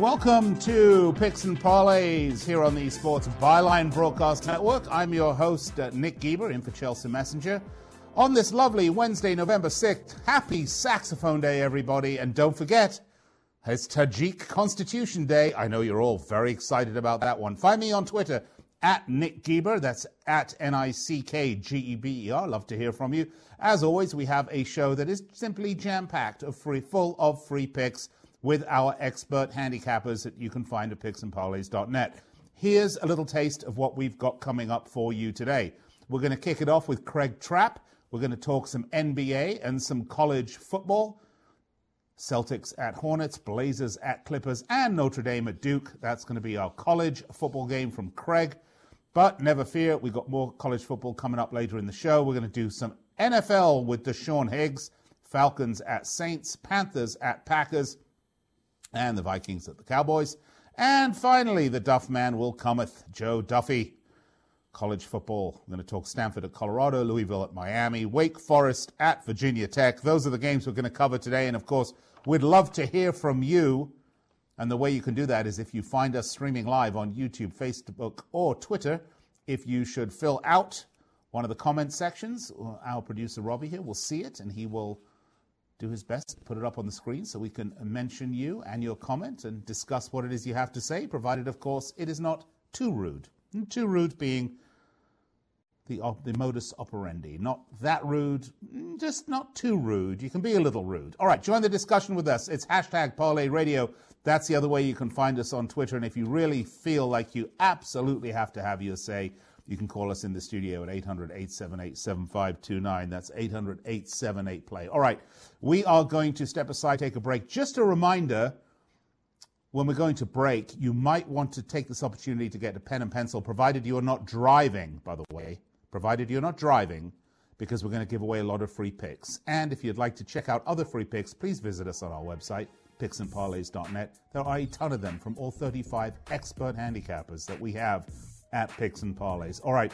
Welcome to Picks and Parlays here on the Sports Byline Broadcast Network. I'm your host, uh, Nick Geber, in for Chelsea Messenger. On this lovely Wednesday, November 6th, happy Saxophone Day, everybody. And don't forget, it's Tajik Constitution Day. I know you're all very excited about that one. Find me on Twitter at Nick Geber. That's at N I C K G E B E R. Love to hear from you. As always, we have a show that is simply jam packed of free, full of free picks with our expert handicappers that you can find at picksandparlays.net. Here's a little taste of what we've got coming up for you today. We're going to kick it off with Craig Trapp. We're going to talk some NBA and some college football. Celtics at Hornets, Blazers at Clippers, and Notre Dame at Duke. That's going to be our college football game from Craig. But never fear, we've got more college football coming up later in the show. We're going to do some NFL with Deshaun Higgs, Falcons at Saints, Panthers at Packers, and the Vikings at the Cowboys. And finally, the Duff man will cometh, Joe Duffy. College football. I'm going to talk Stanford at Colorado, Louisville at Miami, Wake Forest at Virginia Tech. Those are the games we're going to cover today. And of course, we'd love to hear from you. And the way you can do that is if you find us streaming live on YouTube, Facebook, or Twitter, if you should fill out one of the comment sections, our producer Robbie here will see it and he will do his best to put it up on the screen so we can mention you and your comment and discuss what it is you have to say, provided, of course, it is not too rude. And too rude being the, the modus operandi. Not that rude, just not too rude. You can be a little rude. All right, join the discussion with us. It's hashtag Parlay Radio. That's the other way you can find us on Twitter. And if you really feel like you absolutely have to have your say, you can call us in the studio at 800 878 7529. That's 800 878 play. All right, we are going to step aside, take a break. Just a reminder when we're going to break, you might want to take this opportunity to get a pen and pencil, provided you're not driving, by the way, provided you're not driving, because we're going to give away a lot of free picks. And if you'd like to check out other free picks, please visit us on our website, picksandparlays.net. There are a ton of them from all 35 expert handicappers that we have at Picks and Parlays. All right,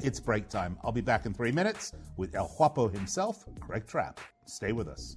it's break time. I'll be back in three minutes with El Guapo himself, Craig Trapp. Stay with us.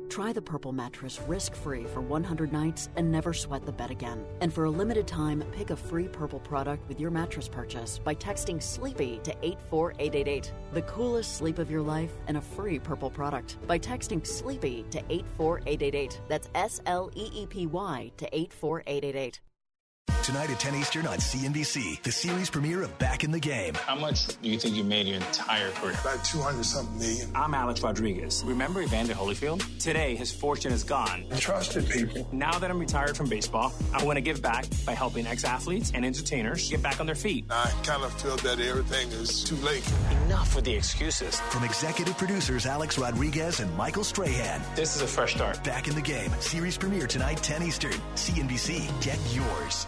Try the Purple mattress risk free for 100 nights and never sweat the bed again. And for a limited time, pick a free Purple product with your mattress purchase by texting SLEEPY to 84888. The coolest sleep of your life and a free Purple product by texting SLEEPY to 84888. That's S L E E P Y to 84888. Tonight at 10 Eastern on CNBC, the series premiere of Back in the Game. How much do you think you made your entire career? About 200 something million. I'm Alex Rodriguez. Remember Evander Holyfield? Today, his fortune is gone. Trusted people. Now that I'm retired from baseball, I want to give back by helping ex athletes and entertainers get back on their feet. I kind of feel that everything is too late. Enough with the excuses. From executive producers Alex Rodriguez and Michael Strahan. This is a fresh start. Back in the Game, series premiere tonight, 10 Eastern. CNBC, get yours.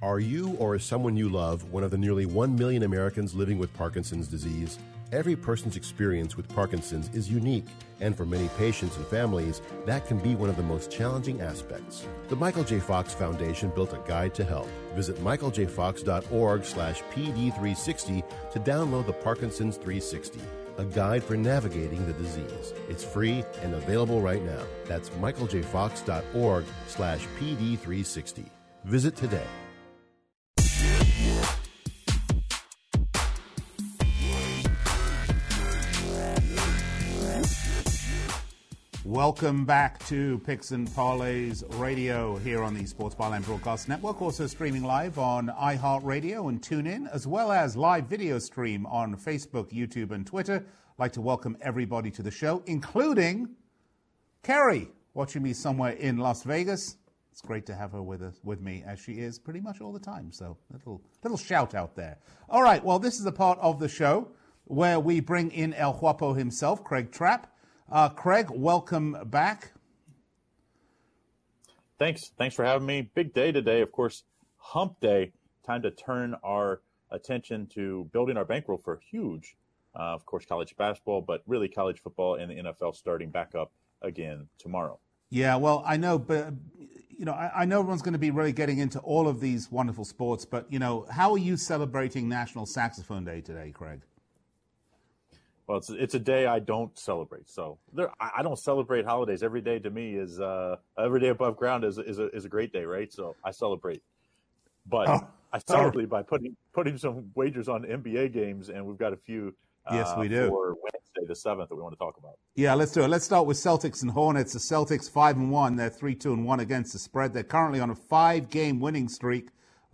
Are you or is someone you love one of the nearly 1 million Americans living with Parkinson's disease? Every person's experience with Parkinson's is unique, and for many patients and families, that can be one of the most challenging aspects. The Michael J. Fox Foundation built a guide to help. Visit michaeljfox.org/pd360 to download the Parkinson's 360, a guide for navigating the disease. It's free and available right now. That's michaeljfox.org/pd360. Visit today. Welcome back to Picks and Parlays Radio here on the Sports Byline Broadcast Network. Also streaming live on iHeartRadio and TuneIn, as well as live video stream on Facebook, YouTube, and Twitter. I'd like to welcome everybody to the show, including Kerry, watching me somewhere in Las Vegas. It's great to have her with us, with me as she is pretty much all the time. So little little shout out there. All right, well this is the part of the show where we bring in El Guapo himself, Craig Trapp. Uh, Craig, welcome back. Thanks. Thanks for having me. Big day today, of course, hump day. Time to turn our attention to building our bankroll for huge, uh, of course, college basketball, but really college football and the NFL starting back up again tomorrow. Yeah, well, I know, but you know, I, I know everyone's going to be really getting into all of these wonderful sports, but you know, how are you celebrating National Saxophone Day today, Craig? Well, it's it's a day I don't celebrate. So there, I don't celebrate holidays. Every day to me is uh, every day above ground is is a, is a great day, right? So I celebrate, but oh, I celebrate by putting putting some wagers on NBA games, and we've got a few. Yes, we do. For Wednesday, the seventh, that we want to talk about. Yeah, let's do it. Let's start with Celtics and Hornets. The Celtics five and one. They're three two and one against the spread. They're currently on a five game winning streak.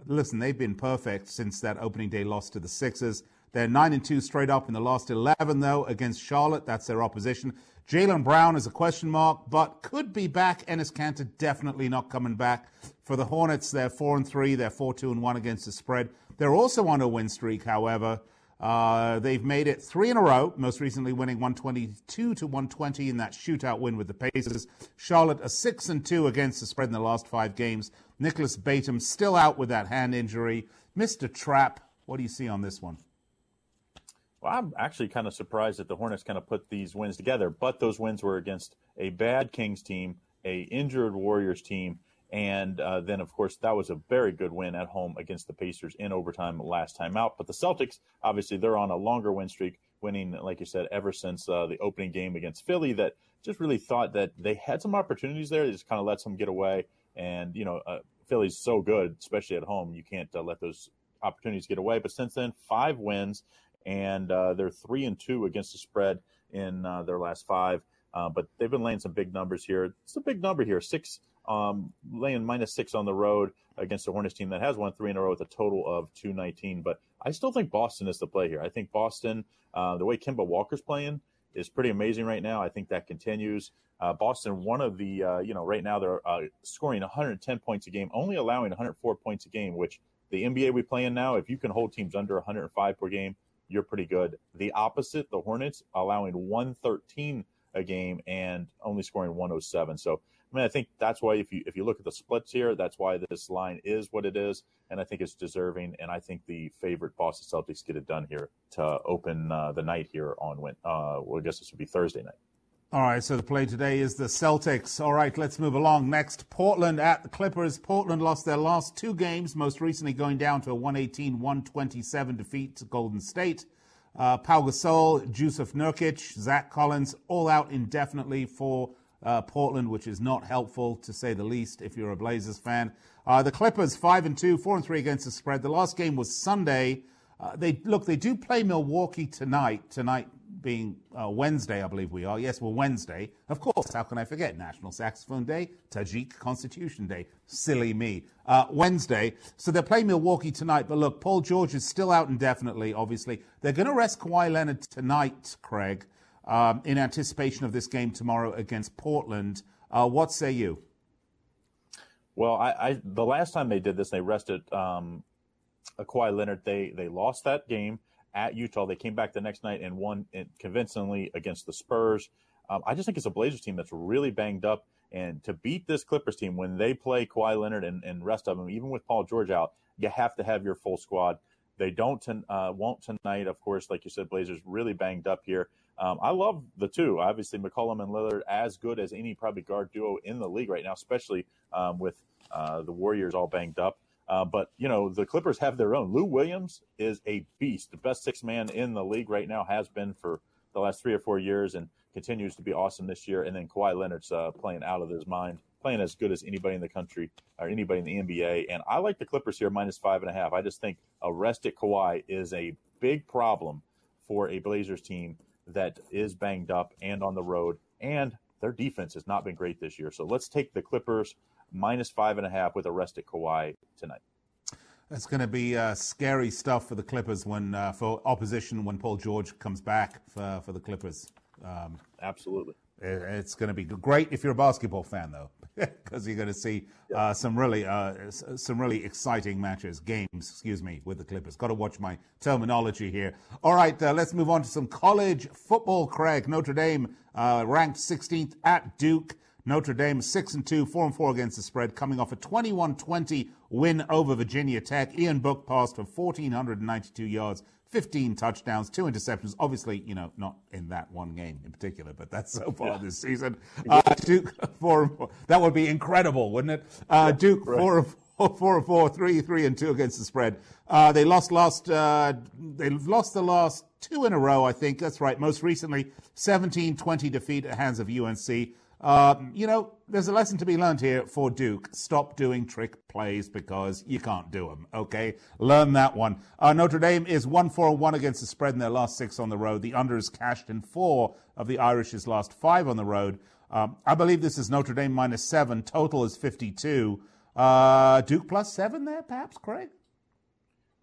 Listen, they've been perfect since that opening day loss to the Sixers. They're 9 and 2 straight up in the last 11, though, against Charlotte. That's their opposition. Jaylen Brown is a question mark, but could be back. Enes Kanter definitely not coming back. For the Hornets, they're 4 and 3. They're 4 2 and 1 against the spread. They're also on a win streak, however. Uh, they've made it three in a row, most recently winning 122 to 120 in that shootout win with the Pacers. Charlotte a 6 and 2 against the spread in the last five games. Nicholas Batum still out with that hand injury. Mr. Trapp, what do you see on this one? Well, I'm actually kind of surprised that the Hornets kind of put these wins together, but those wins were against a bad Kings team, a injured Warriors team, and uh, then of course that was a very good win at home against the Pacers in overtime last time out. But the Celtics, obviously, they're on a longer win streak, winning like you said ever since uh, the opening game against Philly. That just really thought that they had some opportunities there. They just kind of let some get away, and you know uh, Philly's so good, especially at home, you can't uh, let those opportunities get away. But since then, five wins and uh, they're three and two against the spread in uh, their last five. Uh, but they've been laying some big numbers here. It's a big number here. Six um, laying minus six on the road against the Hornets team that has won three in a row with a total of 219. But I still think Boston is the play here. I think Boston, uh, the way Kemba Walker's playing, is pretty amazing right now. I think that continues. Uh, Boston, one of the, uh, you know, right now they're uh, scoring 110 points a game, only allowing 104 points a game, which the NBA we play in now, if you can hold teams under 105 per game, you're pretty good. The opposite, the Hornets, allowing 113 a game and only scoring 107. So, I mean, I think that's why if you if you look at the splits here, that's why this line is what it is, and I think it's deserving. And I think the favorite Boston Celtics get it done here to open uh, the night here on when uh, well, I guess this would be Thursday night. All right, so the play today is the Celtics. All right, let's move along. Next, Portland at the Clippers. Portland lost their last two games, most recently going down to a 118 127 defeat to Golden State. Uh, Pau Gasol, Jusuf Nurkic, Zach Collins, all out indefinitely for uh, Portland, which is not helpful to say the least if you're a Blazers fan. Uh, the Clippers, 5 and 2, 4 and 3 against the spread. The last game was Sunday. Uh, they Look, they do play Milwaukee tonight. Tonight, being uh, Wednesday, I believe we are. Yes, well, Wednesday. Of course, how can I forget? National Saxophone Day, Tajik Constitution Day. Silly me. Uh, Wednesday. So they're playing Milwaukee tonight. But look, Paul George is still out indefinitely, obviously. They're going to rest Kawhi Leonard tonight, Craig, um, in anticipation of this game tomorrow against Portland. Uh, what say you? Well, I, I, the last time they did this, they rested um, Kawhi Leonard. They they lost that game at Utah. They came back the next night and won convincingly against the Spurs. Um, I just think it's a Blazers team that's really banged up. And to beat this Clippers team when they play Kawhi Leonard and, and rest of them, even with Paul George out, you have to have your full squad. They don't ton, uh, won't tonight, of course. Like you said, Blazers really banged up here. Um, I love the two. Obviously, McCollum and Lillard as good as any probably guard duo in the league right now, especially um, with uh, the Warriors all banged up. Uh, but you know the Clippers have their own. Lou Williams is a beast, the best six man in the league right now. Has been for the last three or four years, and continues to be awesome this year. And then Kawhi Leonard's uh, playing out of his mind, playing as good as anybody in the country or anybody in the NBA. And I like the Clippers here minus five and a half. I just think a rested Kawhi is a big problem for a Blazers team that is banged up and on the road, and their defense has not been great this year. So let's take the Clippers minus five and a half with a rest at Kawhi tonight. That's going to be uh, scary stuff for the Clippers when uh, for opposition when Paul George comes back for for the Clippers. Um, Absolutely. It's going to be great if you're a basketball fan, though, because you're going to see uh, some really uh, some really exciting matches, games, excuse me, with the Clippers. Got to watch my terminology here. All right, uh, let's move on to some college football. Craig, Notre Dame uh, ranked 16th at Duke. Notre Dame six and two, four and four against the spread, coming off a 21-20 win over Virginia Tech. Ian Book passed for 1,492 yards, 15 touchdowns, two interceptions. Obviously, you know, not in that one game in particular, but that's so far yeah. this season. Uh, Duke four and four. That would be incredible, wouldn't it? Uh, Duke right. four and four, four and four, three, three and two against the spread. Uh, they lost last. Uh, they lost the last two in a row, I think. That's right. Most recently, 17-20 defeat at hands of UNC. Uh, you know, there's a lesson to be learned here for Duke. Stop doing trick plays because you can't do them, okay? Learn that one. Uh, Notre Dame is 1 4 1 against the spread in their last six on the road. The under is cashed in four of the Irish's last five on the road. Um, I believe this is Notre Dame minus seven. Total is 52. Uh, Duke plus seven there, perhaps, Craig?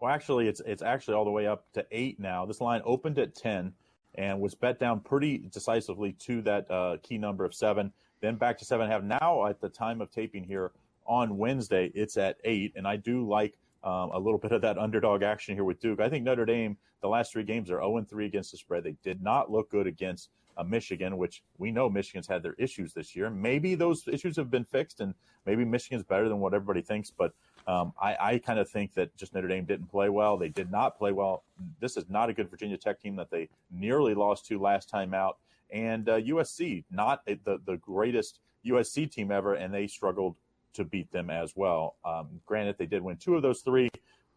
Well, actually, it's it's actually all the way up to eight now. This line opened at 10 and was bet down pretty decisively to that uh, key number of seven, then back to seven and a half. Now, at the time of taping here on Wednesday, it's at eight, and I do like um, a little bit of that underdog action here with Duke. I think Notre Dame, the last three games are 0 3 against the spread. They did not look good against uh, Michigan, which we know Michigan's had their issues this year. Maybe those issues have been fixed, and maybe Michigan's better than what everybody thinks. But um, I, I kind of think that just Notre Dame didn't play well. They did not play well. This is not a good Virginia Tech team that they nearly lost to last time out. And uh, USC, not the, the greatest USC team ever, and they struggled to beat them as well. Um, granted, they did win two of those three,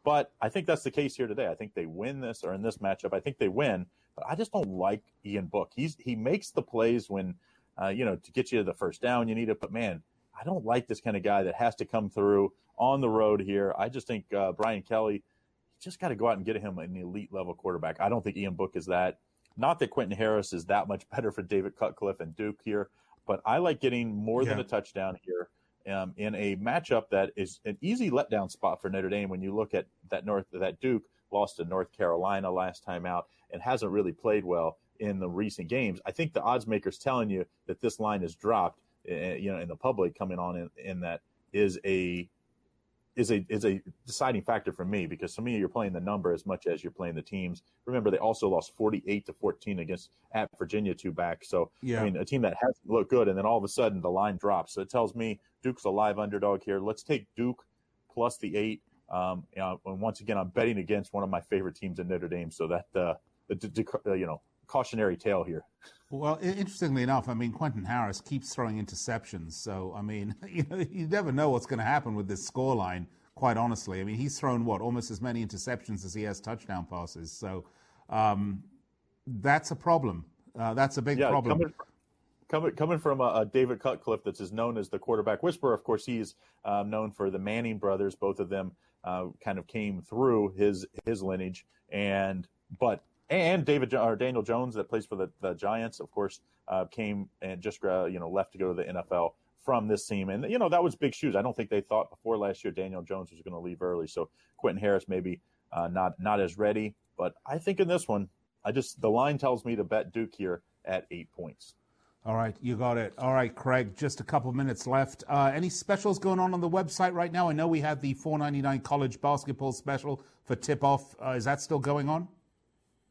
but I think that's the case here today. I think they win this, or in this matchup, I think they win. But I just don't like Ian Book. He's he makes the plays when, uh, you know, to get you to the first down, you need it. But man, I don't like this kind of guy that has to come through on the road here. I just think uh, Brian Kelly just got to go out and get him an elite level quarterback. I don't think Ian Book is that. Not that Quentin Harris is that much better for David Cutcliffe and Duke here, but I like getting more yeah. than a touchdown here um, in a matchup that is an easy letdown spot for Notre Dame when you look at that North that Duke lost to North Carolina last time out and hasn't really played well. in the recent games. I think the odds makers telling you that this line is dropped, uh, you know, in the public coming on in, in that is a is a is a deciding factor for me because to me you're playing the number as much as you're playing the teams. Remember they also lost 48 to 14 against at Virginia two back. So yeah. I mean a team that hasn't looked good and then all of a sudden the line drops. So it tells me Duke's a live underdog here. Let's take Duke plus the eight. Um, and once again I'm betting against one of my favorite teams in Notre Dame. So that uh, the, uh, you know cautionary tale here. Well, interestingly enough, I mean, Quentin Harris keeps throwing interceptions. So, I mean, you know, you never know what's going to happen with this scoreline, quite honestly. I mean, he's thrown, what, almost as many interceptions as he has touchdown passes. So, um, that's a problem. Uh, that's a big yeah, problem. Coming, coming, coming from uh, David Cutcliffe, that's is known as the quarterback whisperer. Of course, he's um, known for the Manning brothers. Both of them uh, kind of came through his his lineage, and but and David or Daniel Jones that plays for the, the Giants, of course, uh, came and just uh, you know left to go to the NFL from this team, and you know that was big shoes. I don't think they thought before last year Daniel Jones was going to leave early, so Quentin Harris maybe uh, not not as ready. But I think in this one, I just the line tells me to bet Duke here at eight points. All right, you got it. All right, Craig, just a couple minutes left. Uh, any specials going on on the website right now? I know we had the 4.99 college basketball special for tip off. Uh, is that still going on?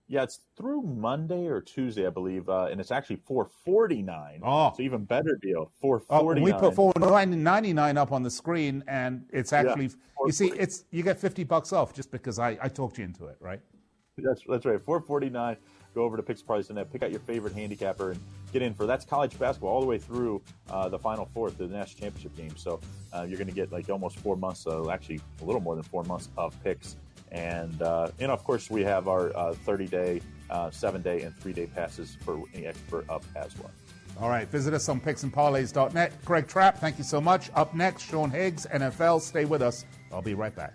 Yeah, it's through Monday or Tuesday, I believe, uh, and it's actually four forty nine. Oh, it's even better deal. Four forty nine. Oh, we put four ninety nine up on the screen, and it's actually yeah, you see, it's you get fifty bucks off just because I, I talked you into it, right? That's that's right. Four forty nine. Go over to PicksPrice.net, pick out your favorite handicapper, and get in for that's college basketball all the way through uh, the Final Four the national championship game. So uh, you're going to get like almost four months, so actually a little more than four months of picks and, uh, and of course, we have our uh, 30 day, uh, seven day, and three day passes for any expert up as well. All right, visit us on picksandparlays.net. Craig Trapp, thank you so much. Up next, Sean Higgs, NFL. Stay with us. I'll be right back.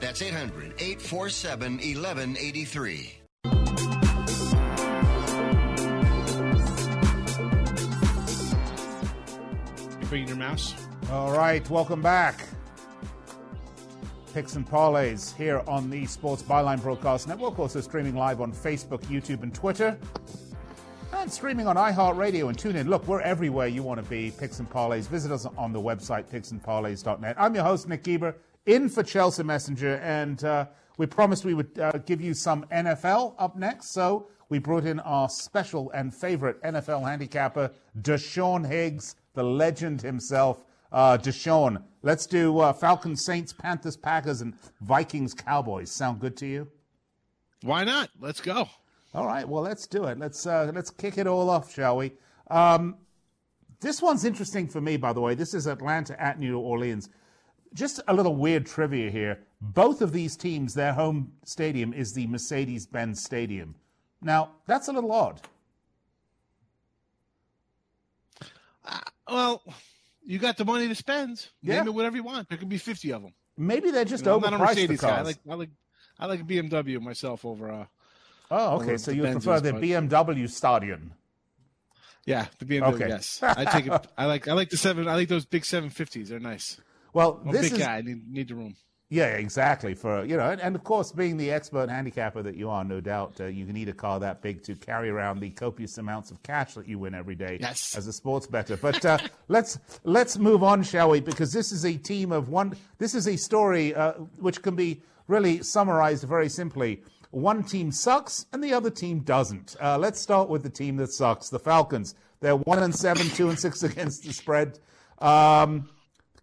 That's 800 847 1183. You bringing your mouse? All right, welcome back. Picks and parlays here on the Sports Byline Broadcast Network, also streaming live on Facebook, YouTube, and Twitter. And streaming on iHeartRadio and TuneIn. Look, we're everywhere you want to be. Picks and Parlays. Visit us on the website, picksandparlays.net. I'm your host, Nick Geber, in for Chelsea Messenger. And uh, we promised we would uh, give you some NFL up next. So we brought in our special and favorite NFL handicapper, Deshaun Higgs, the legend himself. Uh, Deshaun, let's do uh, Falcons, Saints, Panthers, Packers, and Vikings, Cowboys. Sound good to you? Why not? Let's go. All right, well, let's do it. Let's uh, let's kick it all off, shall we? Um, this one's interesting for me, by the way. This is Atlanta at New Orleans. Just a little weird trivia here. Both of these teams, their home stadium is the Mercedes-Benz Stadium. Now, that's a little odd. Well, you got the money to spend. Yeah. Name it whatever you want. There could be fifty of them. Maybe they're just You know, I'm not a overpriced. Mercedes guy. I like I like I like BMW myself over. Uh, oh, okay. over So you Benzes, prefer the but- BMW Stadium. Yeah, the BMW. Okay. Yes, I take it. I like I like the seven. I like those big seven fifties. They're nice. Well, I'm a this big is guy. I need need the room. Yeah, exactly. For you know, and, and of course, being the expert handicapper that you are, no doubt, uh, you can need a car that big to carry around the copious amounts of cash that you win every day Yes. as a sports better. But uh, let's let's move on, shall we? Because this is a team of one. This is a story uh, which can be really summarized very simply. One team sucks and the other team doesn't. Uh, let's start with the team that sucks, the Falcons. They're one and seven, two and six against the spread. Um,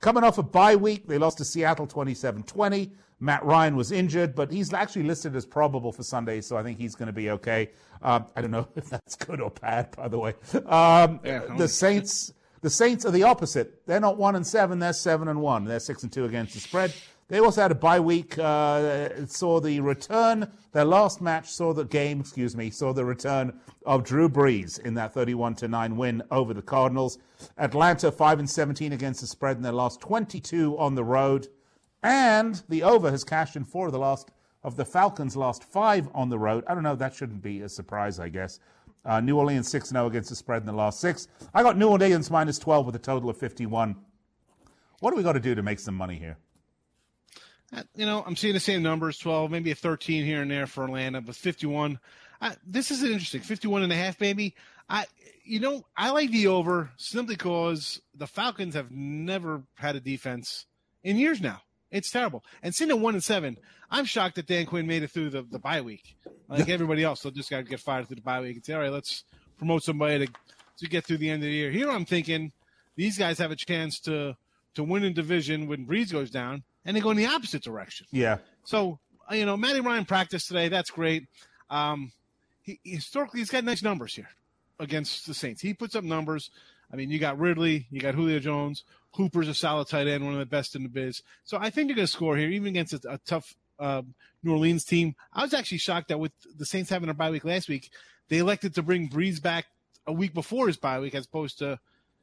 Coming off a bye week, they lost to Seattle 27 20. Matt Ryan was injured, but he's actually listed as probable for Sunday, so I think he's going to be okay. Um, I don't know if that's good or bad, by the way. Um, Yeah. the Saints, the Saints are the opposite. They're not one and seven; they're seven and one. They're six and two against the spread. They also had a bye week. Uh, saw the return. Their last match saw the game. Excuse me. Saw the return of Drew Brees in that 31 to nine win over the Cardinals. Atlanta five and 17 against the spread in their last 22 on the road, and the over has cashed in four of the last of the Falcons' last five on the road. I don't know. That shouldn't be a surprise, I guess. Uh, New Orleans 6 0 against the spread in the last six. I got New Orleans minus 12 with a total of 51. What do we got to do to make some money here? You know, I'm seeing the same numbers 12, maybe a 13 here and there for Atlanta, but 51. I, this is interesting. 51 and a half, maybe. I, you know, I like the over simply because the Falcons have never had a defense in years now. It's terrible. And sitting at one and seven, I'm shocked that Dan Quinn made it through the, the bye week. Like everybody else, they'll just got to get fired through the bye week and say, all right, let's promote somebody to, to get through the end of the year. Here I'm thinking these guys have a chance to to win a division when Brees goes down, and they go in the opposite direction. Yeah. So uh, you know, Matty Ryan practiced today. That's great. Um, he, historically, he's got nice numbers here against the Saints. He puts up numbers. I mean, you got Ridley, you got Julio Jones, Hooper's a solid tight end, one of the best in the biz. So I think they're going to score here, even against a, a tough uh, New Orleans team. I was actually shocked that with the Saints having a bye week last week, they elected to bring Brees back a week before his bye week, as opposed to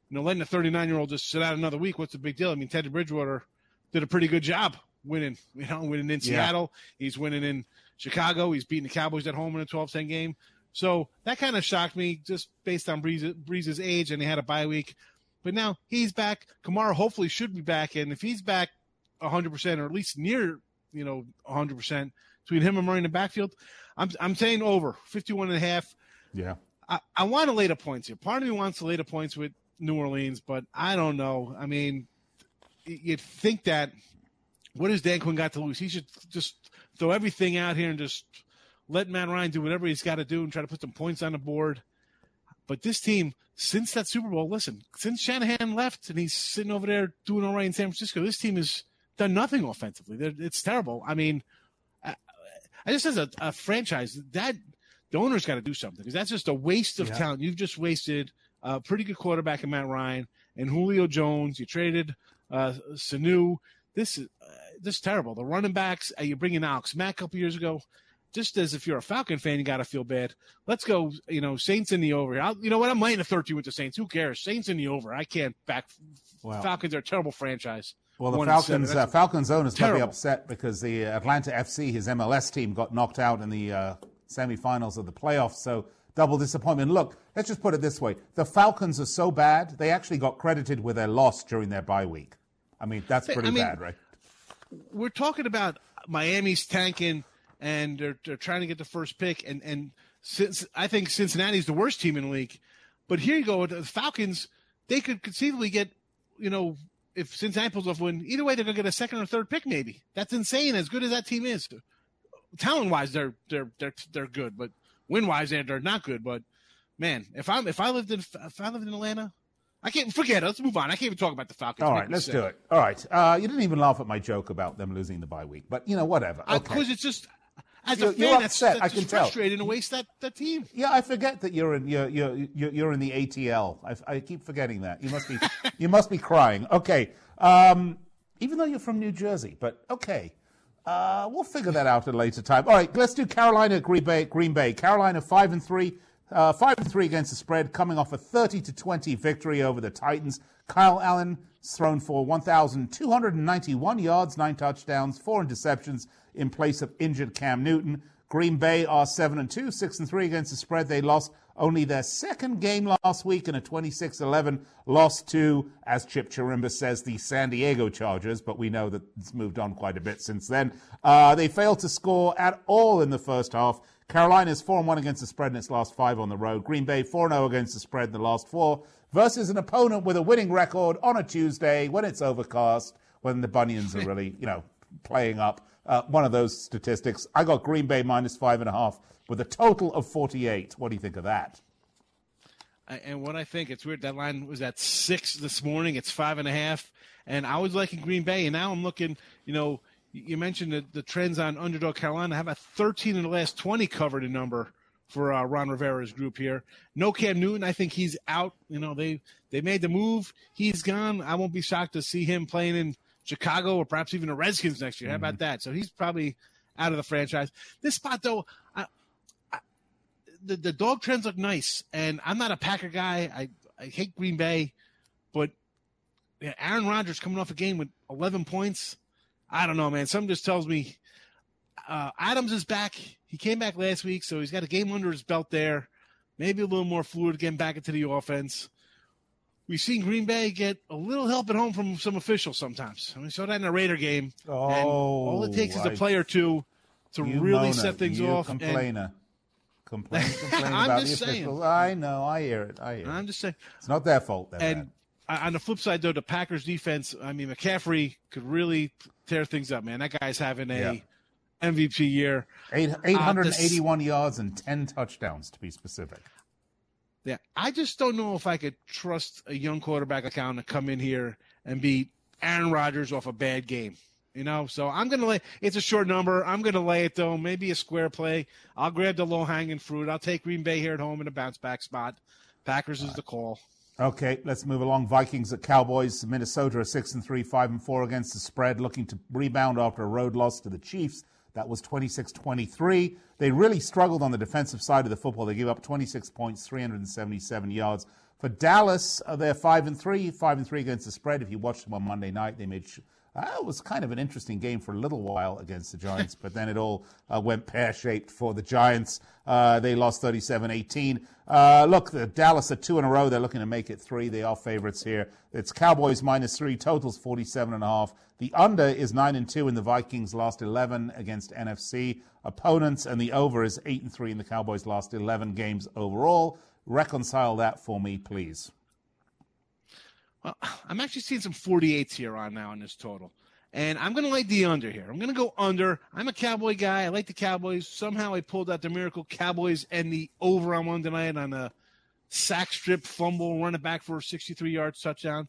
you know letting a 39 year old just sit out another week. What's the big deal? I mean, Teddy Bridgewater did a pretty good job winning. You know, winning in Yeah. Seattle, he's winning in Chicago. He's beating the Cowboys at home in a 12-10 game. So that kind of shocked me just based on Brees, Brees's age, and he had a bye week. But now he's back. Kamara hopefully should be back, and if he's back 100% or at least near, you know, 100% between him and Murray in the backfield, I'm I'm saying over 51 and a half. Yeah. I, I want to lay the points here. Part of me wants to lay the points with New Orleans, but I don't know. I mean, you'd think that what has Dan Quinn got to lose? He should just throw everything out here and just let Matt Ryan do whatever he's got to do and try to put some points on the board. But this team, since that Super Bowl, listen, since Shanahan left and he's sitting over there doing all right in San Francisco, this team has done nothing offensively. They're, it's terrible. I mean, I, I just as a, a franchise that the owner's got to do something because that's just a waste of Yeah. talent. You've just wasted a pretty good quarterback in Matt Ryan and Julio Jones. You traded uh, Sanu. This is uh, this is terrible. The running backs. Uh, you bring in Alex Mack a couple years ago. Just as if you're a Falcon fan, you got to feel bad. Let's go. You know, Saints in the over. I'll, you know what? I'm laying a 13 with the Saints. Who cares? Saints in the over. I can't back. Wow. Falcons are a terrible franchise. Well, the One. Falcons, uh, Falcons owners might be upset because the Atlanta FC, his MLS team, got knocked out in the uh, semifinals of the playoffs. So double disappointment. Look, let's just put it this way: the Falcons are so bad they actually got credited with their loss during their bye week. I mean, that's I pretty mean, bad, right? we're talking about Miami's tanking and they're, they're trying to get the first pick. And, and since I think Cincinnati's the worst team in the league, but here you go, the Falcons, they could conceivably get, you know, if Cincinnati pulls off win, either way, they're going to get a second or third pick, maybe. That's insane. As good as that team is, talent wise, they're they're they're they're good, but win wise, they're, they're not good. But man, if I'm if I lived in if I lived in Atlanta, I can't forget. it. Let's move on. I can't even talk about the Falcons. All right, let's do it. All right, uh, you didn't even laugh at my joke about them losing the bye week, but you know, whatever. Okay. Because it's just as You're- a you're fan, that's, upset, that's I can tell. frustrating to waste that, that team. Yeah, I forget that you're in you're you're you're, you're in the ATL. I, I keep forgetting that. You must be you must be crying. Okay, um, even though you're from New Jersey, but okay, uh, we'll figure that out at a later time. All right, let's do Carolina Green Bay. Green Bay. Carolina five and three. Uh, five and three against the spread, coming off a 30 to 20 victory over the Titans. Kyle Allen thrown for 1,291 yards, nine touchdowns, four interceptions in place of injured Cam Newton. Green Bay are seven and two, six and three against the spread. They lost only their second game last week in a 26-11 loss to, as Chip Chirimba says, the San Diego Chargers. But we know that it's moved on quite a bit since then. Uh, they failed to score at all in the first half. Carolina's 4 1 against the spread in its last five on the road. Green Bay 4 0 against the spread in the last four versus an opponent with a winning record on a Tuesday when it's overcast, when the Bunions are really, you know, playing up. Uh, one of those statistics. I got Green Bay minus five and a half with a total of 48. What do you think of that? And what I think, it's weird. That line was at six this morning. It's five and a half. And I was liking Green Bay. And now I'm looking, you know, you mentioned the, the trends on underdog Carolina. have a 13 in the last 20 covered a number for uh, Ron Rivera's group here? No Cam Newton. I think he's out. You know, they, they made the move. He's gone. I won't be shocked to see him playing in Chicago or perhaps even the Redskins next year. How about that? So he's probably out of the franchise. This spot, though, I, the, the dog trends look nice, and I'm not a Packer guy. I, I hate Green Bay, but yeah, Aaron Rodgers coming off a game with 11 points. I don't know, man. Something just tells me uh, Adams is back. He came back last week, so he's got a game under his belt there. Maybe a little more fluid getting back into the offense. We've seen Green Bay get a little help at home from some officials sometimes. I mean, we saw that in the Raider game. and all it takes is a play or two to really moaner, set things off. and- Complainer. Complain, complain I'm about the just saying. I know. I hear it. I hear it. I'm it. just saying. It's not their fault. And uh, on the flip side, though, the Packers defense, I mean, McCaffrey could really tear things up, man. That guy's having a Yeah. MVP year. Eight, Uh, 881 yards and 10 touchdowns, to be specific. Yeah, I just don't know if I could trust a young quarterback account to come in here and beat Aaron Rodgers off a bad game. You know, so I'm gonna lay. It's a short number. I'm gonna lay it though. Maybe a square play. I'll grab the low hanging fruit. I'll take Green Bay here at home in a bounce back spot. Packers is the call. Okay, let's move along. Vikings at Cowboys. Minnesota are six and three, five and four against the spread, looking to rebound after a road loss to the Chiefs. That was 26-23. They really struggled on the defensive side of the football. They gave up 26 points, 377 yards. For Dallas, uh, they're five and three, five and three against the spread. If you watched them on Monday night, they made. It was kind of an interesting game for a little while against the Giants, but then it all uh, went pear shaped for the Giants. Uh, they lost 37 18. Uh, look, the Dallas are two in a row. They're looking to make it three. They are favorites here. It's Cowboys minus three, totals 47 and a half. The under is nine and two in the Vikings' last 11 against NFC opponents, and the over is eight and three in the Cowboys' last 11 games overall. Reconcile that for me, please. Well, I'm actually seeing some 48s here on now in this total. And I'm going to like the under here. I'm going to go under. I'm a Cowboy guy. I like the Cowboys. Somehow I pulled out the miracle Cowboys and the over on Monday night on a sack strip fumble, run it back for a 63 yards touchdown.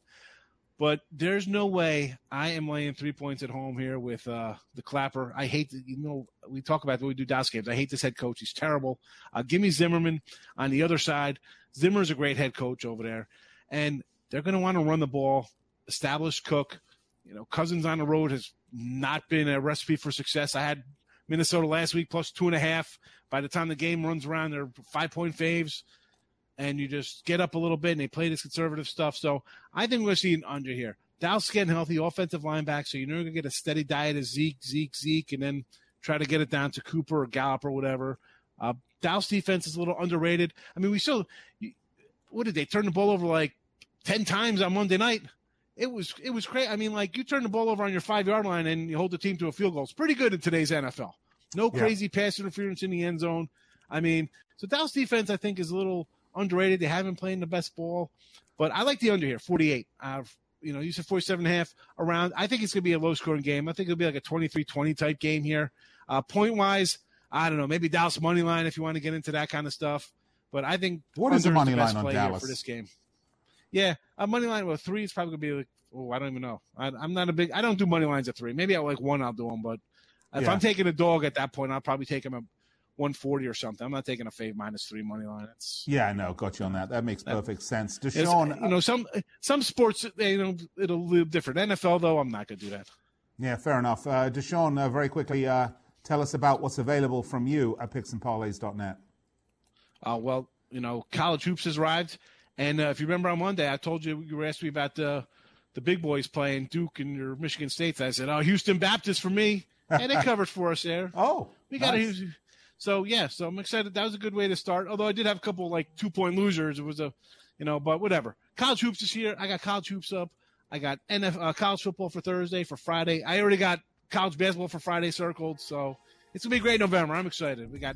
But there's no way I am laying three points at home here with uh, the clapper. I hate, to, you know, we talk about when we do DOS games. I hate this head coach. He's terrible. Uh, give me Zimmerman on the other side. Zimmer's a great head coach over there, and they're going to want to run the ball. Establish Cook. You know, Cousins on the road has not been a recipe for success. I had Minnesota last week plus two and a half. By the time the game runs around, they're five point faves and you just get up a little bit and they play this conservative stuff. So I think we're going to see an under here. Dallas getting healthy, offensive line back, so you're going to get a steady diet of Zeke, Zeke, Zeke, and then try to get it down to Cooper or Gallup or whatever. Uh, Dallas defense is a little underrated. I mean, we still, what did they turn the ball over like 10 times on Monday night? It was it was crazy. I mean, like you turn the ball over on your five yard line and you hold the team to a field goal. It's pretty good in today's NFL. No crazy yeah. pass interference in the end zone. I mean, so Dallas defense I think is a little underrated. They haven't played the best ball, but I like the under here, 48. Uh, you know, you said 47 and a half around. I think it's going to be a low scoring game. I think it'll be like a 23 20 type game here. Uh, point wise, I don't know, maybe Dallas money line if you want to get into that kind of stuff. But I think what is the money line on Dallas for this game? Yeah, a money line with three is probably going to be like, oh, I don't even know. I, am not a big, I don't do money lines at three. Maybe at like one, I'll do them. But if yeah. I'm taking a dog at that point, I'll probably take him a 140 or something. I'm not taking a fave minus three money line. It's yeah, I know. Got you on that. That makes perfect sense. Deshaun, you know, some some sports, you know, it'll live different. NFL though, I'm not going to do that. Yeah, fair enough. Uh, Deshaun, uh, very quickly, uh, tell us about what's available from you at picksandparlays.net. Uh, well, you know, college hoops has arrived, and uh, if you remember on Monday, I told you you were asking me about the the big boys playing Duke and your Michigan States. I said, "Oh, Houston Baptist for me," and it covered for us there. Oh, we got nice. a so yeah, so I'm excited. That was a good way to start. Although I did have a couple like two point losers. It was a, you know, but whatever. College hoops this year. I got college hoops up. I got NF uh, college football for Thursday for Friday. I already got college basketball for Friday circled. So it's gonna be a great November. I'm excited. We got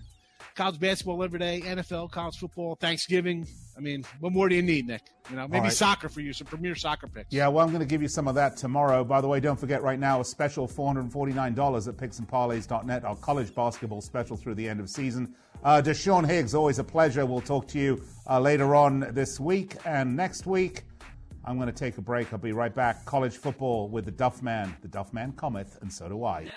college basketball every day, NFL, college football, Thanksgiving. I mean, what more do you need, Nick? You know, maybe right. soccer for you, some premier soccer picks. Yeah, well, I'm going to give you some of that tomorrow. By the way, don't forget right now a special $449 at picksandparlays.net, our college basketball special through the end of season. Uh, Deshaun Higgs, always a pleasure. We'll talk to you uh, later on this week and next week. I'm going to take a break. I'll be right back. College football with the Duff Man. The Duff Man cometh, and so do I.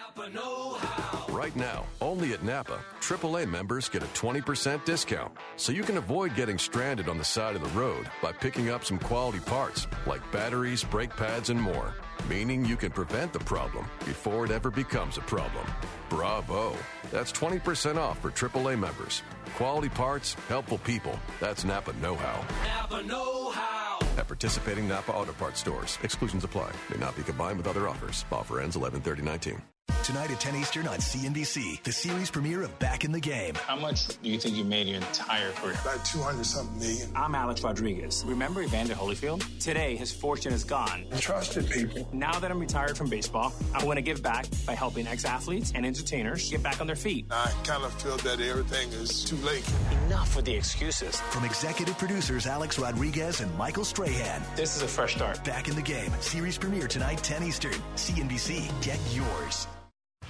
Right now, only at Napa, AAA members get a 20% discount. So you can avoid getting stranded on the side of the road by picking up some quality parts like batteries, brake pads, and more. Meaning you can prevent the problem before it ever becomes a problem. Bravo! That's 20% off for AAA members. Quality parts, helpful people. That's Napa Know How. Napa Know How. At participating Napa Auto Parts stores, exclusions apply. May not be combined with other offers. Offer ends 11 30 19. Tonight at 10 Eastern on CNBC, the series premiere of Back in the Game. How much do you think you made your entire career? About 200 something million. I'm Alex Rodriguez. Remember Evander Holyfield? Today, his fortune is gone. Trusted people. Now that I'm retired from baseball, I want to give back by helping ex athletes and entertainers get back on their feet. I kind of feel that everything is too late. Enough with the excuses. From executive producers Alex Rodriguez and Michael Strahan. This is a fresh start. Back in the Game. Series premiere tonight, 10 Eastern. CNBC. Get yours.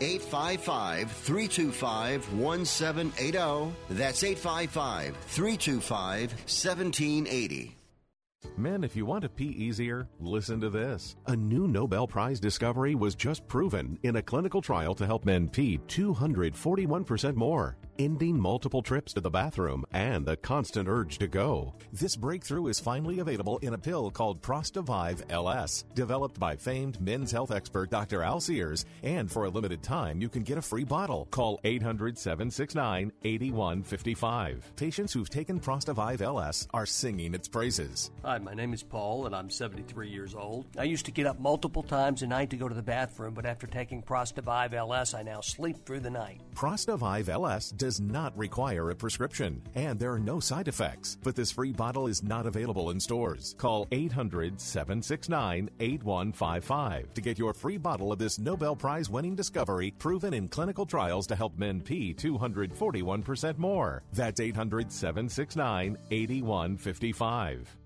855 325 1780. That's 855 325 1780. Men, if you want to pee easier, listen to this. A new Nobel Prize discovery was just proven in a clinical trial to help men pee 241% more. Ending multiple trips to the bathroom and the constant urge to go. This breakthrough is finally available in a pill called Prostavive LS, developed by famed men's health expert Dr. Al Sears, and for a limited time, you can get a free bottle. Call 800 769 8155. Patients who've taken Prostavive LS are singing its praises. Hi, my name is Paul, and I'm 73 years old. I used to get up multiple times a night to go to the bathroom, but after taking Prostavive LS, I now sleep through the night. Prostavive LS does not require a prescription, and there are no side effects. But this free bottle is not available in stores. Call 800 769 8155 to get your free bottle of this Nobel Prize winning discovery proven in clinical trials to help men pee 241% more. That's 800 769 8155.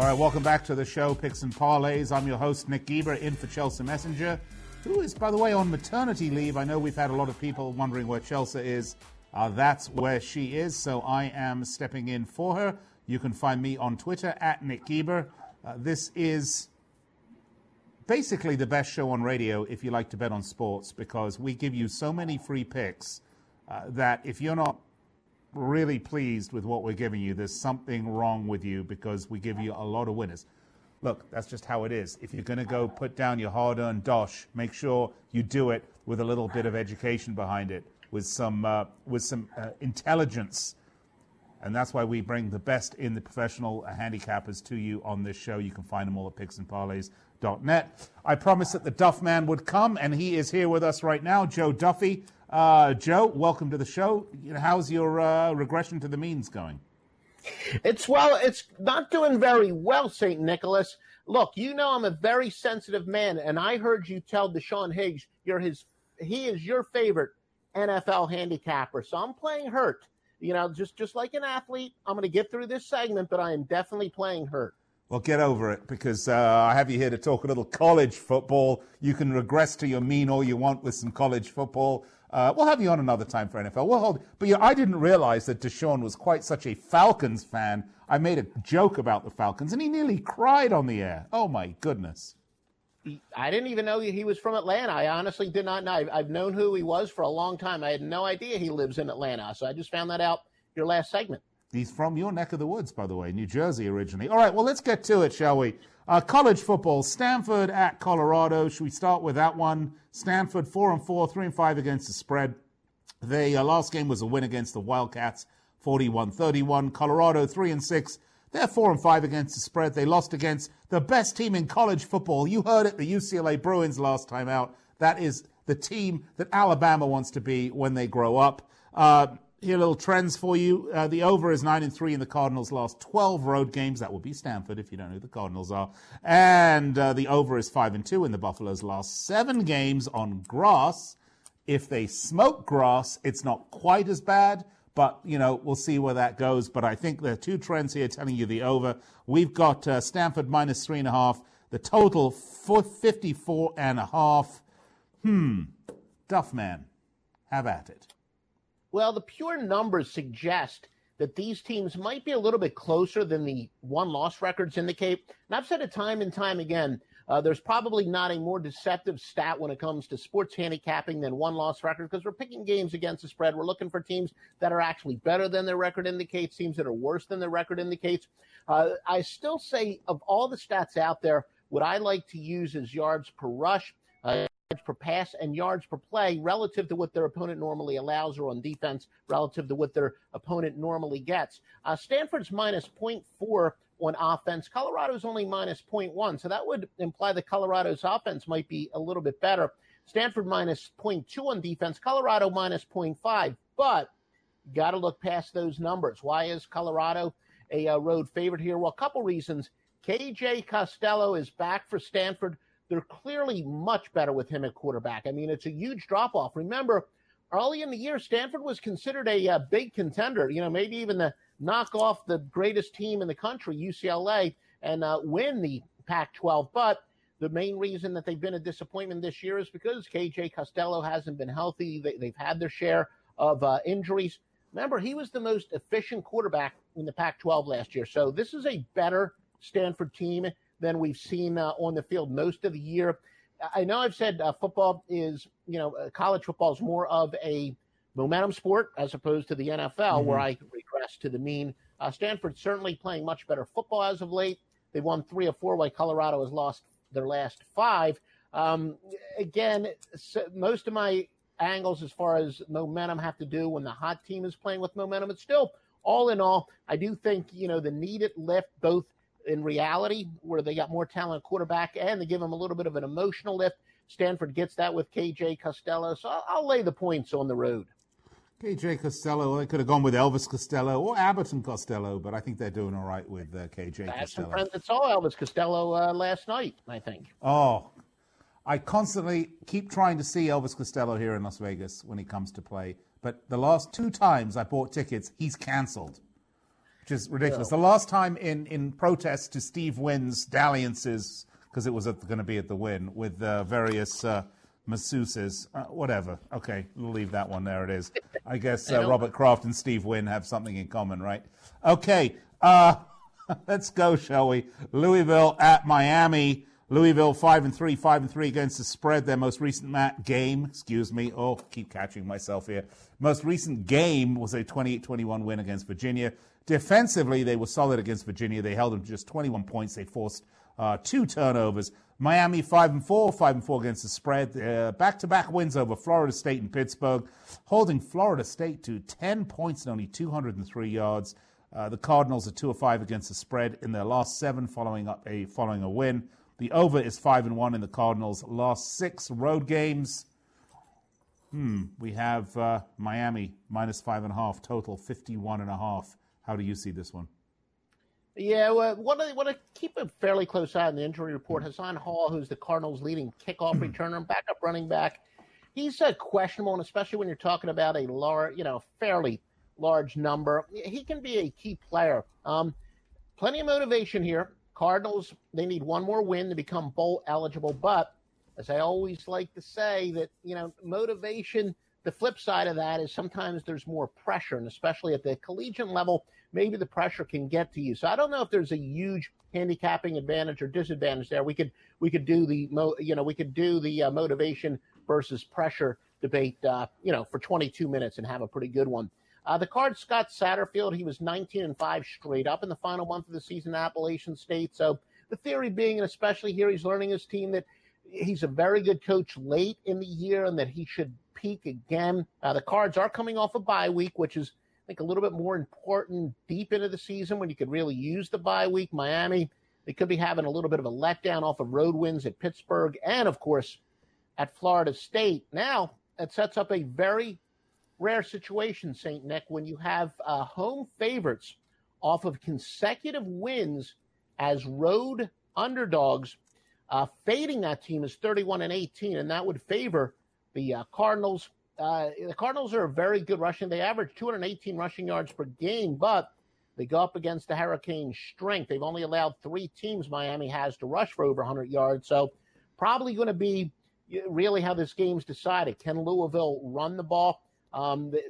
All right, welcome back to the show, Picks and Parlays. I'm your host, Nick Geber, in for Chelsea Messenger, who is, by the way, on maternity leave. I know we've had a lot of people wondering where Chelsea is. Uh, that's where she is, so I am stepping in for her. You can find me on Twitter at Nick Geber. Uh, this is basically the best show on radio if you like to bet on sports because we give you so many free picks uh, that if you're not really pleased with what we're giving you. There's something wrong with you because we give you a lot of winners. Look, that's just how it is. If you're going to go put down your hard earned dosh, make sure you do it with a little bit of education behind it, with some, uh, with some uh, intelligence. And that's why we bring the best in the professional handicappers to you on this show. You can find them all at picksandparlays.net. I promised that the Duff Man would come, and he is here with us right now, Joe Duffy. Uh, Joe, welcome to the show. How's your uh, regression to the means going? It's well, it's not doing very well, St. Nicholas. Look, you know I'm a very sensitive man, and I heard you tell Deshaun Higgs you're his he is your favorite NFL handicapper. So I'm playing hurt. You know, just just like an athlete, I'm going to get through this segment, but I am definitely playing hurt. Well, get over it because uh, I have you here to talk a little college football. You can regress to your mean all you want with some college football. Uh, we'll have you on another time for NFL. We'll hold. But know, I didn't realize that Deshaun was quite such a Falcons fan. I made a joke about the Falcons, and he nearly cried on the air. Oh my goodness! I didn't even know he was from Atlanta. I honestly did not know. I've known who he was for a long time. I had no idea he lives in Atlanta. So I just found that out your last segment. He's from your neck of the woods, by the way, New Jersey originally. All right, well, let's get to it, shall we? Uh, college football, Stanford at Colorado. Should we start with that one? Stanford four and four, three and five against the spread. The uh, last game was a win against the Wildcats, 41-31. Colorado three and six. They're four and five against the spread. They lost against the best team in college football. You heard it, the UCLA Bruins last time out. That is the team that Alabama wants to be when they grow up. Uh, here are little trends for you. Uh, the over is 9 and 3 in the Cardinals' last 12 road games. That would be Stanford if you don't know who the Cardinals are. And uh, the over is 5 and 2 in the Buffalo's last seven games on grass. If they smoke grass, it's not quite as bad, but you know we'll see where that goes. But I think there are two trends here telling you the over. We've got uh, Stanford minus three and a half. The total 54 and a half. Hmm, Duffman, have at it. Well, the pure numbers suggest that these teams might be a little bit closer than the one loss records indicate. And I've said it time and time again. Uh, there's probably not a more deceptive stat when it comes to sports handicapping than one loss record because we're picking games against the spread. We're looking for teams that are actually better than their record indicates, teams that are worse than their record indicates. Uh, I still say, of all the stats out there, what I like to use is yards per rush. Uh, per pass and yards per play relative to what their opponent normally allows or on defense relative to what their opponent normally gets. Uh, Stanford's minus 0.4 on offense. Colorado's only minus 0.1. So that would imply that Colorado's offense might be a little bit better. Stanford minus 0.2 on defense. Colorado minus 0.5. But got to look past those numbers. Why is Colorado a uh, road favorite here? Well, a couple reasons. KJ Costello is back for Stanford they're clearly much better with him at quarterback. I mean, it's a huge drop off. Remember, early in the year, Stanford was considered a, a uh, big contender, you know, maybe even the knock off the greatest team in the country, UCLA, and uh, win the Pac 12. But the main reason that they've been a disappointment this year is because KJ Costello hasn't been healthy. They, have had their share of uh, injuries. Remember, he was the most efficient quarterback in the Pac 12 last year. So this is a better Stanford team than we've seen uh, on the field most of the year. I know I've said uh, football is, you know, uh, college football is more of a momentum sport as opposed to the NFL, mm-hmm. where I regress to the mean. Uh, Stanford's certainly playing much better football as of late. They won three or four, while Colorado has lost their last five. Um, again, so most of my angles as far as momentum have to do when the hot team is playing with momentum. It's still, all in all, I do think, you know, the needed lift, both in reality, where they got more talent quarterback and they give them a little bit of an emotional lift. Stanford gets that with KJ Costello. So I'll, I'll lay the points on the road. KJ Costello, they could have gone with Elvis Costello or Abbott and Costello, but I think they're doing all right with uh, KJ I Costello. some friends that saw Elvis Costello uh, last night, I think. Oh, I constantly keep trying to see Elvis Costello here in Las Vegas when he comes to play, but the last two times I bought tickets, he's canceled, which is ridiculous. The last time in, in protest to Steve Wynn's dalliances, because it was going to be at the Wynn, with uh, various uh, masseuses, uh, whatever. Okay, we'll leave that one there. It is. I guess uh, Robert Kraft and Steve Wynn have something in common, right? Okay, uh, let's go, shall we? Louisville at Miami. Louisville five and three, five and three against the spread. Their most recent mat game, excuse me. Oh, keep catching myself here. Most recent game was a 28-21 win against Virginia. Defensively, they were solid against Virginia. They held them to just 21 points. They forced uh, two turnovers. Miami five and four, five and four against the spread. Back to back wins over Florida State and Pittsburgh, holding Florida State to 10 points and only 203 yards. Uh, the Cardinals are two or five against the spread in their last seven, following up a following a win. The over is five and one in the Cardinals' last six road games. Hmm. We have uh, Miami minus five and a half total, 51 and a half. How do you see this one? Yeah, well, want to want to keep a fairly close eye on the injury report. Hassan Hall, who's the Cardinals' leading kickoff returner and backup running back, he's uh, questionable, and especially when you're talking about a large, you know, fairly large number, he can be a key player. Um, plenty of motivation here. Cardinals, they need one more win to become bowl eligible, but as I always like to say, that you know, motivation. The flip side of that is sometimes there's more pressure, and especially at the collegiate level maybe the pressure can get to you. So I don't know if there's a huge handicapping advantage or disadvantage there. We could we could do the mo, you know we could do the uh, motivation versus pressure debate uh, you know for 22 minutes and have a pretty good one. Uh, the card Scott Satterfield, he was 19 and five straight up in the final month of the season at Appalachian State. So the theory being, and especially here, he's learning his team that he's a very good coach late in the year and that he should peak again. Uh, the Cards are coming off a bye week, which is think a little bit more important deep into the season when you could really use the bye week. Miami, they could be having a little bit of a letdown off of road wins at Pittsburgh and, of course, at Florida State. Now, it sets up a very rare situation, St. Nick, when you have uh, home favorites off of consecutive wins as road underdogs. Uh, fading that team is 31 and 18, and that would favor the uh, Cardinals uh, the Cardinals are a very good rushing. They average 218 rushing yards per game, but they go up against the Hurricanes' strength. They've only allowed three teams Miami has to rush for over 100 yards. So probably going to be really how this game's decided. Can Louisville run the ball? Um, the,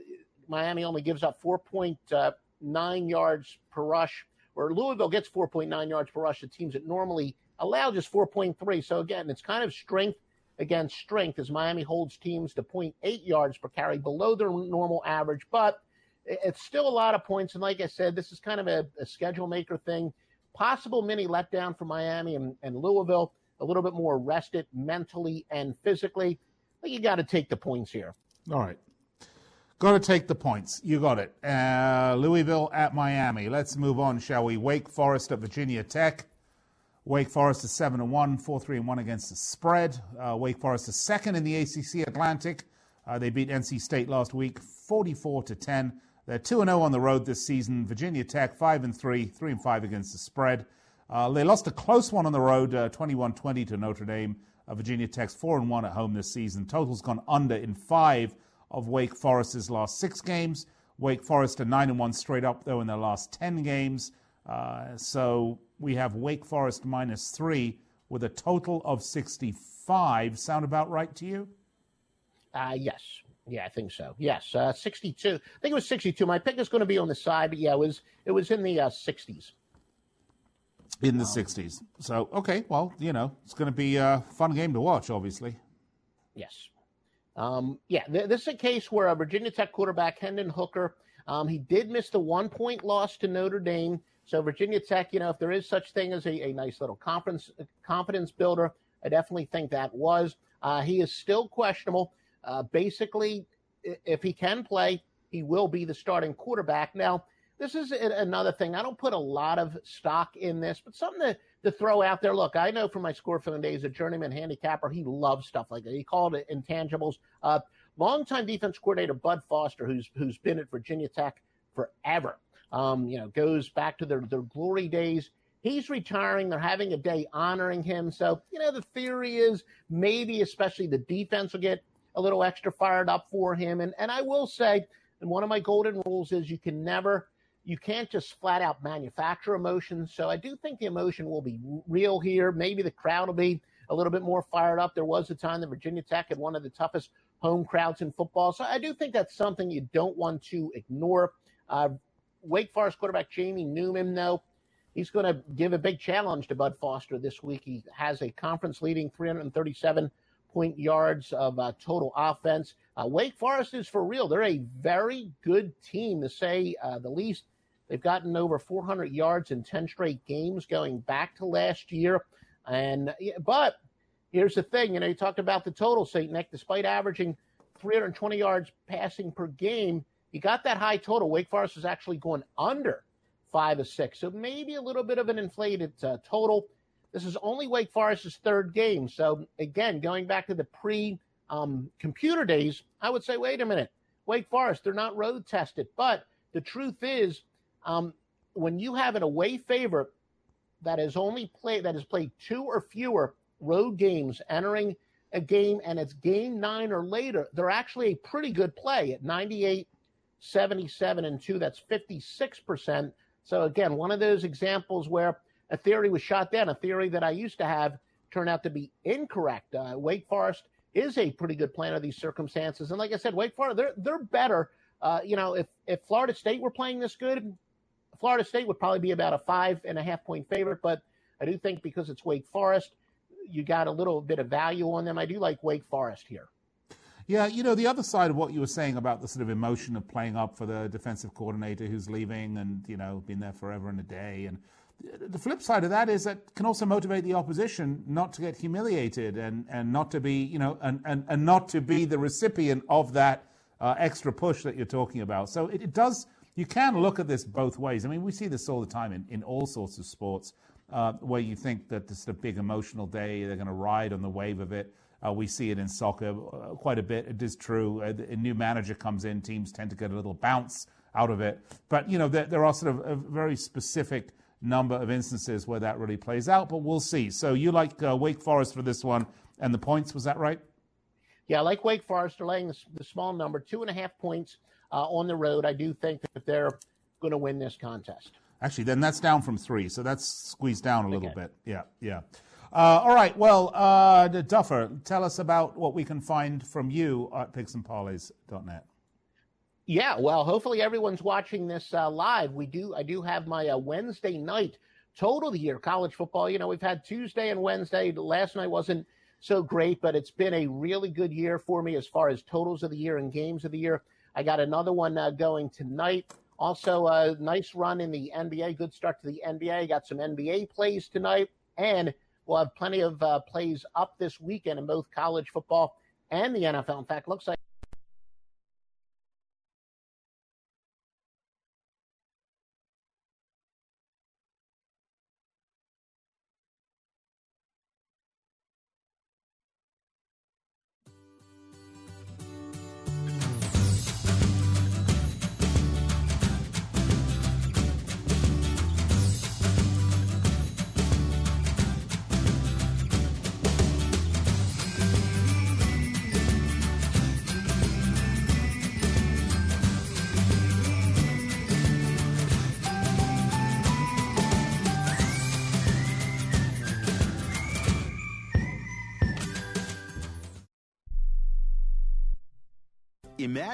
Miami only gives up 4.9 uh, yards per rush, or Louisville gets 4.9 yards per rush to teams that normally allow just 4.3. So again, it's kind of strength against strength as Miami holds teams to 0.8 yards per carry below their normal average, but it's still a lot of points. And like I said, this is kind of a, a schedule maker thing. Possible mini letdown for Miami and, and Louisville, a little bit more rested mentally and physically. But you got to take the points here. All right. Got to take the points. You got it. Uh, Louisville at Miami. Let's move on, shall we? Wake Forest at Virginia Tech. Wake Forest is 7 and 1, 4 3 and 1 against the spread. Uh, Wake Forest is second in the ACC Atlantic. Uh, they beat NC State last week 44 to 10. They're 2 0 on the road this season. Virginia Tech 5 and 3, 3 and 5 against the spread. Uh, they lost a close one on the road, uh, 21 20 to Notre Dame. Uh, Virginia Tech's 4 and 1 at home this season. Total's gone under in five of Wake Forest's last six games. Wake Forest are 9 and 1 straight up, though, in their last 10 games. Uh, so we have Wake Forest minus three with a total of 65. Sound about right to you? Uh, yes. Yeah, I think so. Yes, uh, 62. I think it was 62. My pick is going to be on the side, but yeah, it was it was in the uh, 60s. in the 60s. So, okay, well, you know, it's going to be a fun game to watch, obviously. Yes. Um, yeah, th- this is a case where a Virginia Tech quarterback, Hendon Hooker, um, he did miss the one point loss to Notre Dame. So Virginia Tech, you know, if there is such thing as a, a nice little conference confidence builder, I definitely think that was. Uh, he is still questionable. Uh, basically, if he can play, he will be the starting quarterback. Now, this is another thing. I don't put a lot of stock in this, but something to, to throw out there. Look, I know from my score filling days, a journeyman handicapper, he loves stuff like that. He called it intangibles. Uh, longtime defense coordinator Bud Foster, who's who's been at Virginia Tech forever, um, you know, goes back to their, their glory days. He's retiring. They're having a day honoring him. So, you know, the theory is maybe, especially the defense will get a little extra fired up for him. And, and I will say, and one of my golden rules is you can never, you can't just flat out manufacture emotions. So I do think the emotion will be real here. Maybe the crowd will be a little bit more fired up. There was a time that Virginia Tech had one of the toughest home crowds in football. So I do think that's something you don't want to ignore. Uh, Wake Forest quarterback Jamie Newman, though, he's going to give a big challenge to Bud Foster this week. He has a conference leading 337 point yards of uh, total offense. Uh, Wake Forest is for real. They're a very good team, to say uh, the least. They've gotten over 400 yards in 10 straight games going back to last year. And but here's the thing, you know, you talked about the total, St. Nick, despite averaging 320 yards passing per game, you got that high total. Wake Forest is actually going under five of six. So maybe a little bit of an inflated uh, total. This is only Wake Forest's third game. So again, going back to the pre um, computer days, I would say, wait a minute, Wake Forest, they're not road tested. But the truth is, um, when you have an away favorite that has only played that has played two or fewer road games entering a game and it's game nine or later, they're actually a pretty good play at 98, 77, and two. That's 56%. So again, one of those examples where a theory was shot down, a theory that I used to have turned out to be incorrect. Uh, Wake Forest is a pretty good plan of these circumstances, and like I said, Wake Forest they're they're better. Uh, you know, if if Florida State were playing this good, Florida State would probably be about a five and a half point favorite. But I do think because it's Wake Forest, you got a little bit of value on them. I do like Wake Forest here. Yeah, you know, the other side of what you were saying about the sort of emotion of playing up for the defensive coordinator who's leaving and, you know, been there forever and a day. And the flip side of that is that can also motivate the opposition not to get humiliated and, and not to be, you know, and, and, and not to be the recipient of that uh, extra push that you're talking about. So it, it, does, you can look at this both ways. I mean, we see this all the time in, in all sorts of sports uh, where you think that this is a big emotional day, they're going to ride on the wave of it. Uh, we see it in soccer uh, quite a bit. It is true. Uh, a new manager comes in, teams tend to get a little bounce out of it. But you know, there, there, are sort of a very specific number of instances where that really plays out. But we'll see. So you like uh, Wake Forest for this one, and the points was that right? Yeah, I like Wake Forest. They're laying the, the small number, two and a half points uh, on the road. I do think that they're going to win this contest. Actually, then that's down from three, so that's squeezed down a little okay. bit. Yeah, yeah. Uh, all right. Well, uh, Duffer, tell us about what we can find from you at picksandparlays.net. Yeah, well, hopefully everyone's watching this uh, live. We do. I do have my uh, Wednesday night total year college football. You know, we've had Tuesday and Wednesday. Last night wasn't so great, but it's been a really good year for me as far as totals of the year and games of the year. I got another one uh, going tonight. Also, a nice run in the NBA. Good start to the NBA. Got some NBA plays tonight, and We'll have plenty of uh, plays up this weekend in both college football and the NFL. In fact, looks like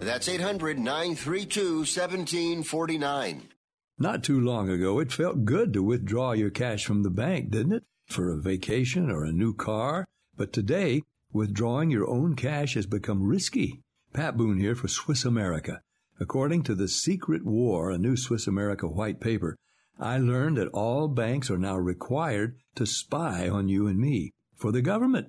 That's 800 932 1749. Not too long ago, it felt good to withdraw your cash from the bank, didn't it? For a vacation or a new car. But today, withdrawing your own cash has become risky. Pat Boone here for Swiss America. According to The Secret War, a new Swiss America white paper, I learned that all banks are now required to spy on you and me for the government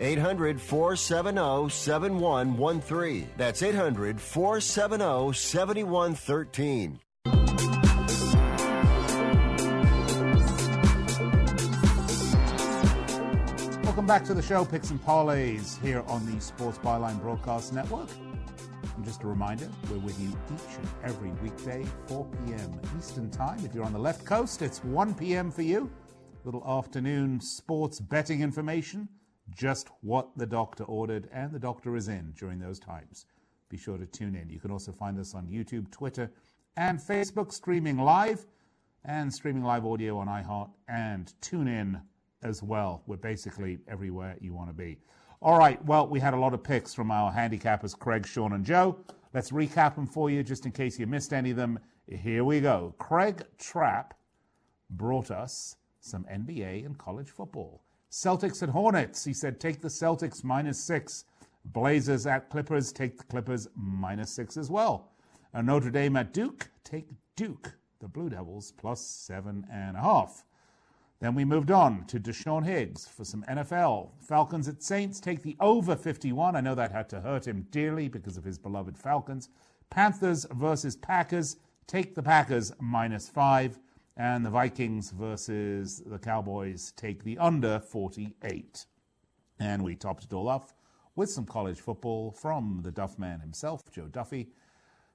800 470 7113. That's 800 470 7113. Welcome back to the show, Picks and Parlays, here on the Sports Byline Broadcast Network. And just a reminder, we're with you each and every weekday, 4 p.m. Eastern Time. If you're on the left coast, it's 1 p.m. for you. Little afternoon sports betting information, just what the doctor ordered, and the doctor is in during those times. Be sure to tune in. You can also find us on YouTube, Twitter, and Facebook, streaming live, and streaming live audio on iHeart and TuneIn as well. We're basically everywhere you want to be. All right, well, we had a lot of picks from our handicappers, Craig, Sean, and Joe. Let's recap them for you just in case you missed any of them. Here we go. Craig Trapp brought us some NBA and college football. Celtics at Hornets. He said, take the Celtics minus six. Blazers at Clippers. Take the Clippers minus six as well. And Notre Dame at Duke. Take Duke, the Blue Devils, plus seven and a half. Then we moved on to Deshaun Higgs for some NFL. Falcons at Saints take the over 51. I know that had to hurt him dearly because of his beloved Falcons. Panthers versus Packers take the Packers minus five. And the Vikings versus the Cowboys take the under 48. And we topped it all off with some college football from the Duff man himself, Joe Duffy.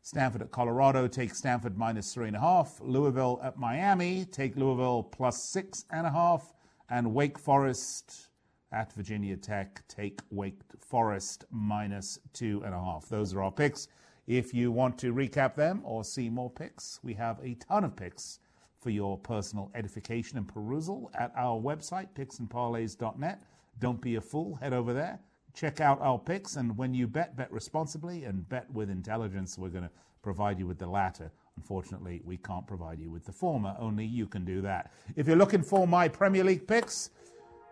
Stanford at Colorado take Stanford minus three and a half. Louisville at Miami take Louisville plus six and a half. And Wake Forest at Virginia Tech take Wake Forest minus two and a half. Those are our picks. If you want to recap them or see more picks, we have a ton of picks for your personal edification and perusal at our website, picksandparlays.net. Don't be a fool, head over there check out our picks. And when you bet, bet responsibly and bet with intelligence. We're going to provide you with the latter Unfortunately, we can't provide you with the former. Only you can do that. If you're looking for my Premier League picks,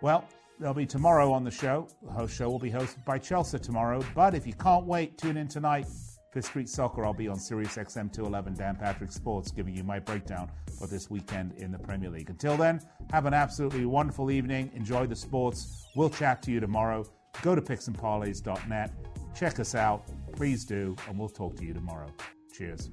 well, they'll be tomorrow on the show. The host show will be hosted by Chelsea tomorrow. But if you can't wait, tune in tonight. Fifth Street Soccer, I'll be on Sirius XM 211 Dan Patrick Sports, giving you my breakdown for this weekend in the Premier League. Until then, have an absolutely wonderful evening. Enjoy the sports. We'll chat to you tomorrow. Go to picksandparlays.net. Check us out. Please do, and we'll talk to you tomorrow. Cheers.